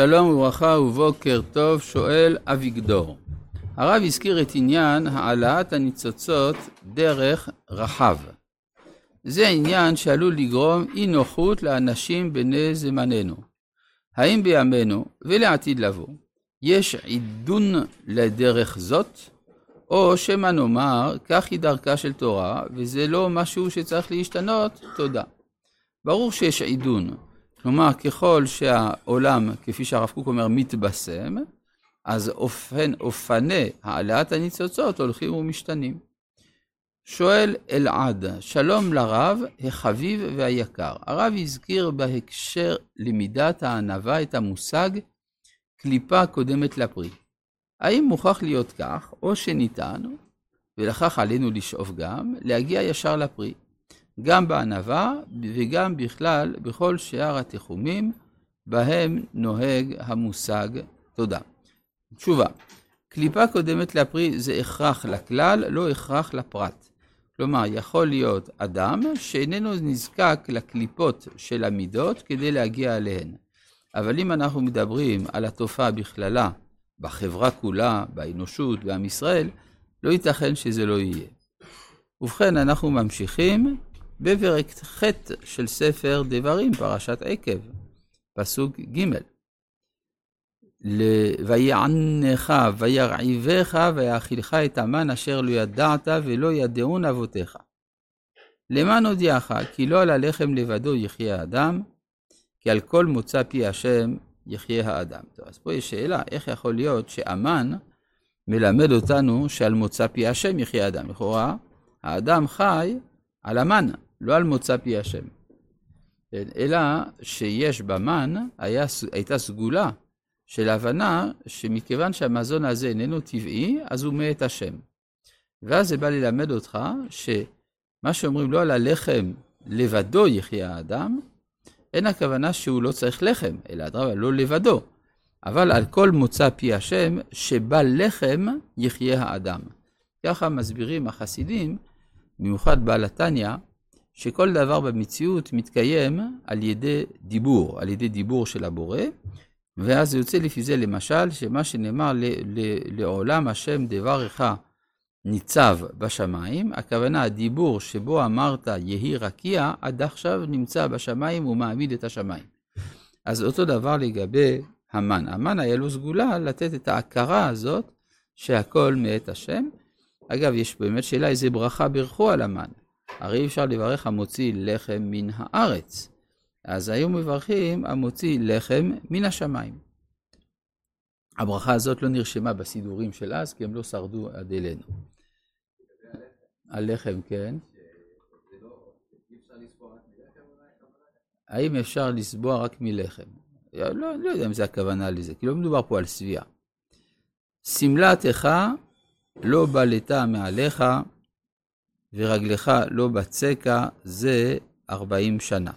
שלום וברכה ובוקר טוב, שואל אביגדור. הרב הזכיר את עניין העלאת הניצוצות דרך רחב. זה עניין שעלול לגרום אי נוחות לאנשים בני זמננו. האם בימינו ולעתיד לבוא יש עידון לדרך זאת, או שמא נאמר כך היא דרכה של תורה וזה לא משהו שצריך להשתנות? תודה. ברור שיש עידון, כלומר ככל שהעולם, כפי שהרב קוק אומר, מתבשם, אז אופן, אופני העלאת הניצוצות הולכים ומשתנים. שואל אלעד, שלום לרב, החביב והיקר. הרב הזכיר בהקשר למידת הענווה את המושג קליפה קודמת לפרי. האם מוכרח להיות כך, או שניתן, ולכך עלינו לשאוף גם, להגיע ישר לפרי, גם בענווה וגם בכלל בכל שאר התחומים בהם נוהג המושג תודה. תשובה, קליפה קודמת לפרי זה הכרח לכלל, לא הכרח לפרט. כלומר, יכול להיות אדם שאיננו נזקק לקליפות של המידות כדי להגיע אליהן. אבל אם אנחנו מדברים על התופעה בכללה, בחברה כולה, באנושות, בעם ישראל, לא ייתכן שזה לא יהיה. ובכן, אנחנו ממשיכים בפרק ח' של ספר דברים, פרשת עקב, פסוק ג' ויענך וירעיבך ויאכילך את המן אשר לא ידעת ולא ידעון אבותיך. למען הודיעך כי לא על הלחם לבדו יחיה האדם, כי על כל מוצא פי השם יחיה האדם. טוב, אז פה יש שאלה, איך יכול להיות שהמן מלמד אותנו שעל מוצא פי השם יחיה האדם? לכאורה, האדם חי על המן, לא על מוצא פי השם. אלא שיש במן, היה, הייתה סגולה של הבנה שמכיוון שהמזון הזה איננו טבעי, אז הוא מאת השם. ואז זה בא ללמד אותך שמה שאומרים לא על הלחם לבדו יחיה האדם, אין הכוונה שהוא לא צריך לחם, אלא אדרבה, לא לבדו. אבל על כל מוצא פי השם, שבא לחם יחיה האדם. ככה מסבירים החסידים, במיוחד בעל התניא, שכל דבר במציאות מתקיים על ידי דיבור, על ידי דיבור של הבורא, ואז יוצא לפי זה למשל, שמה שנאמר לעולם השם דברך ניצב בשמיים, הכוונה הדיבור שבו אמרת יהי רקיע, עד עכשיו נמצא בשמיים ומעמיד את השמיים. אז אותו דבר לגבי המן. המן היה לו סגולה לתת את ההכרה הזאת שהכל מאת השם. אגב, יש באמת שאלה איזה ברכה ברכו על המן. הרי אי אפשר לברך המוציא לחם מן הארץ. אז היו מברכים המוציא לחם מן השמיים. הברכה הזאת לא נרשמה בסידורים של אז, כי הם לא שרדו עד אלינו. הלחם, כן. האם אפשר לסבוע רק מלחם? לא, לא יודע אם זה הכוונה לזה, כי לא מדובר פה על שביעה. שמלתך לא בלטה מעליך, ורגלך לא בצקה, זה ארבעים שנה.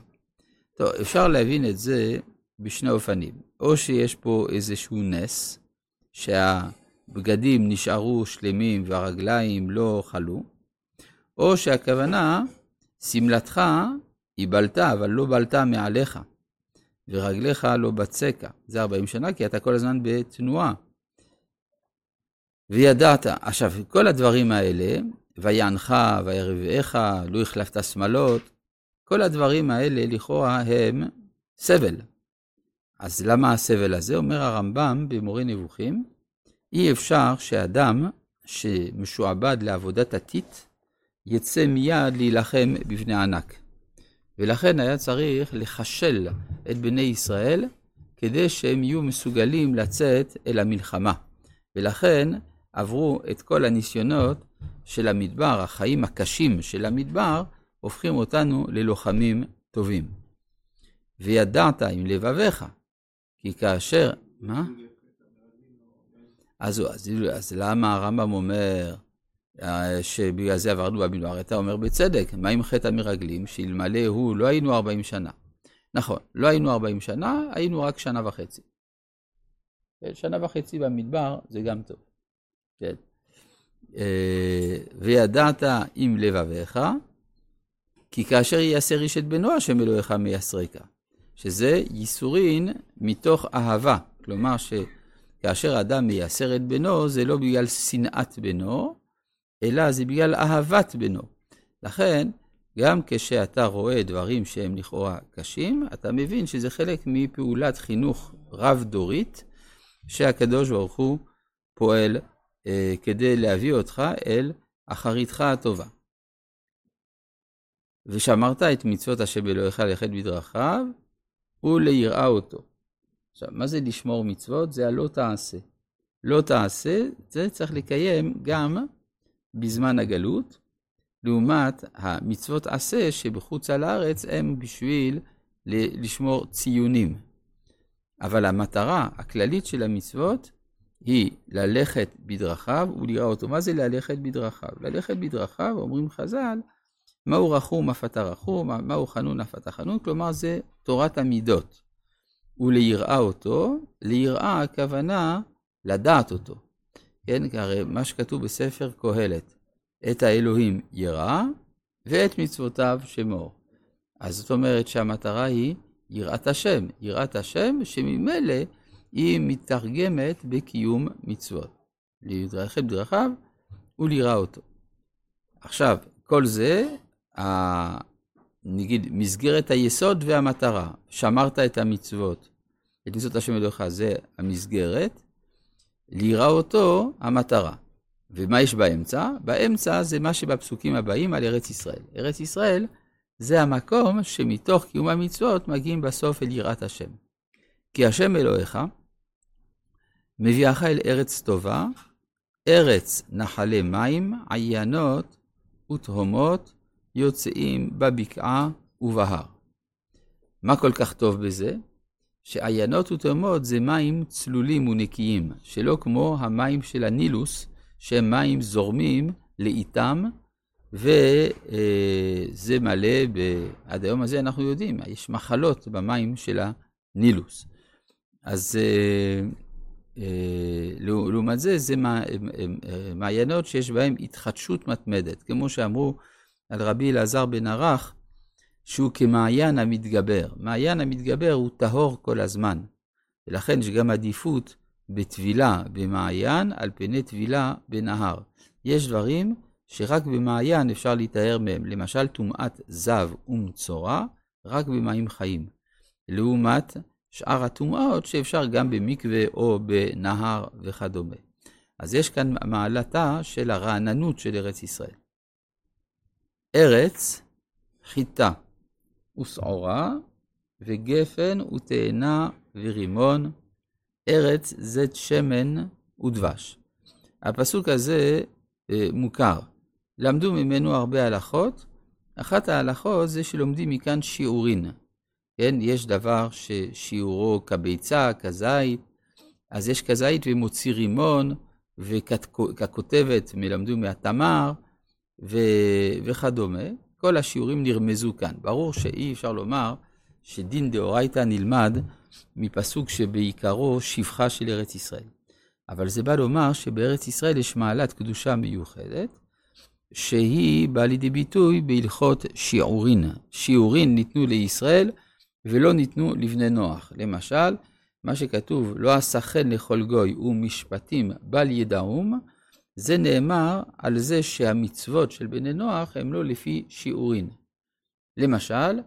טוב, אפשר להבין את זה בשני אופנים. או שיש פה איזשהו נס, שהבגדים נשארו שלמים והרגליים לא חלו, או שהכוונה, שמלתך היא בלטה, אבל לא בלטה מעליך, ורגליך לא בצקה. זה 40 שנה, כי אתה כל הזמן בתנועה. וידעת, עכשיו, כל הדברים האלה, ויענך, וירבעך, לא החלפת שמאלות, כל הדברים האלה לכאורה הם סבל. אז למה הסבל הזה? אומר הרמב"ם במורה נבוכים, אי אפשר שאדם שמשועבד לעבודת עתית, יצא מיד להילחם בבני ענק. ולכן היה צריך לחשל את בני ישראל כדי שהם יהיו מסוגלים לצאת אל המלחמה. ולכן עברו את כל הניסיונות של המדבר, החיים הקשים של המדבר, הופכים אותנו ללוחמים טובים. וידעת עם לבביך, כי כאשר... מה? אז, אז, אז למה הרמב"ם אומר אה, שבגלל זה עברנו במדבר? אתה אומר בצדק, מה עם חטא המרגלים, שאלמלא הוא לא היינו 40 שנה. נכון, לא היינו 40 שנה, היינו רק שנה וחצי. כן, שנה וחצי במדבר זה גם טוב. כן. אה, וידעת עם לבביך, כי כאשר יעשר איש את בנו, השם אלוהיך מייסרקה. שזה ייסורין מתוך אהבה. כלומר שכאשר אדם מייסר את בנו, זה לא בגלל שנאת בנו, אלא זה בגלל אהבת בנו. לכן, גם כשאתה רואה דברים שהם לכאורה קשים, אתה מבין שזה חלק מפעולת חינוך רב-דורית, שהקדוש ברוך הוא פועל כדי להביא אותך אל אחריתך הטובה. ושמרת את מצוות השם אלוהיך ללכת בדרכיו, וליראה אותו. עכשיו, מה זה לשמור מצוות? זה הלא תעשה. לא תעשה, זה צריך לקיים גם בזמן הגלות, לעומת המצוות עשה שבחוץ על הארץ הם בשביל לשמור ציונים. אבל המטרה הכללית של המצוות היא ללכת בדרכיו ולראה אותו. מה זה ללכת בדרכיו? ללכת בדרכיו, אומרים חז"ל, מהו רחום אף אתה רחום, מהו חנון אף אתה חנון, כלומר זה תורת המידות. וליראה אותו, ליראה הכוונה לדעת אותו. כן, הרי מה שכתוב בספר קהלת, את האלוהים יראה ואת מצוותיו שמור. אז זאת אומרת שהמטרה היא יראת השם, יראת השם שממילא היא מתרגמת בקיום מצוות. להתרחב בדרכיו וליראה אותו. עכשיו, כל זה, נגיד, מסגרת היסוד והמטרה. שמרת את המצוות, את מצוות השם אלוהיך, זה המסגרת. ליראה אותו, המטרה. ומה יש באמצע? באמצע זה מה שבפסוקים הבאים על ארץ ישראל. ארץ ישראל זה המקום שמתוך קיום המצוות מגיעים בסוף אל יראת השם. כי השם אלוהיך מביאך אל ארץ טובה, ארץ נחלי מים, עיינות ותהומות, יוצאים בבקעה ובהר. מה כל כך טוב בזה? שעיינות ותהומות זה מים צלולים ונקיים, שלא כמו המים של הנילוס, שהם מים זורמים לאיתם, וזה מלא, עד היום הזה אנחנו יודעים, יש מחלות במים של הנילוס. אז אה, לעומת זה, זה מעיינות שיש בהם התחדשות מתמדת, כמו שאמרו על רבי אלעזר בן ערך, שהוא כמעיין המתגבר. מעיין המתגבר הוא טהור כל הזמן, ולכן יש גם עדיפות בטבילה במעיין על פני טבילה בנהר. יש דברים שרק במעיין אפשר להיטהר מהם, למשל טומאת זב ומצורע, רק במים חיים. לעומת שאר הטומאות שאפשר גם במקווה או בנהר וכדומה. אז יש כאן מעלתה של הרעננות של ארץ ישראל. ארץ, חיטה ושעורה, וגפן ותאנה ורימון, ארץ זית שמן ודבש. הפסוק הזה אה, מוכר. למדו ממנו הרבה הלכות. אחת ההלכות זה שלומדים מכאן שיעורין. כן, יש דבר ששיעורו כביצה, כזית, אז יש כזית ומוציא רימון, וככותבת מלמדו מהתמר, ו... וכדומה. כל השיעורים נרמזו כאן. ברור שאי אפשר לומר שדין דאורייתא נלמד מפסוק שבעיקרו שפחה של ארץ ישראל. אבל זה בא לומר שבארץ ישראל יש מעלת קדושה מיוחדת, שהיא באה לידי ביטוי בהלכות שיעורין. שיעורין ניתנו לישראל ולא ניתנו לבני נוח. למשל, מה שכתוב, לא עשה חן לכל גוי ומשפטים בל ידעום, זה נאמר על זה שהמצוות של בני נוח הם לא לפי שיעורין. למשל,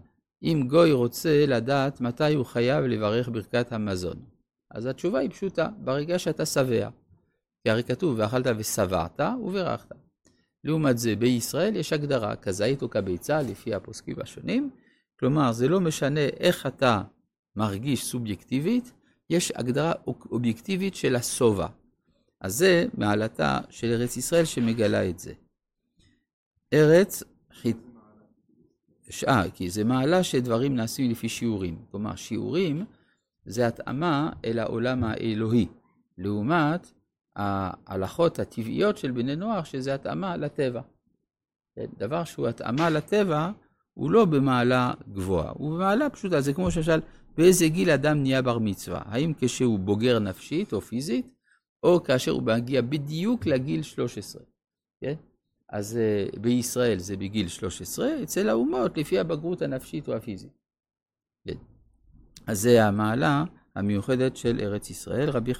אם גוי רוצה לדעת מתי הוא חייב לברך ברכת המזון, אז התשובה היא פשוטה, ברגע שאתה שבע. כי הרי כתוב, ואכלת ושבעת וברכת. לעומת זה, בישראל יש הגדרה, כזית או כביצה, לפי הפוסקים השונים, כלומר, זה לא משנה איך אתה מרגיש סובייקטיבית, יש הגדרה אובייקטיבית של השובע. אז זה מעלתה של ארץ ישראל שמגלה את זה. ארץ חית... שעה, כי זה מעלה שדברים נעשים לפי שיעורים. כלומר, שיעורים זה התאמה אל העולם האלוהי, לעומת ההלכות הטבעיות של בני נוח, שזה התאמה לטבע. דבר שהוא התאמה לטבע, הוא לא במעלה גבוהה, הוא במעלה פשוטה. זה כמו שמשל, באיזה גיל אדם נהיה בר מצווה? האם כשהוא בוגר נפשית או פיזית, או כאשר הוא מגיע בדיוק לגיל 13. כן? אז uh, בישראל זה בגיל 13, אצל האומות לפי הבגרות הנפשית או הפיזית. כן. אז זה המעלה המיוחדת של ארץ ישראל. רבי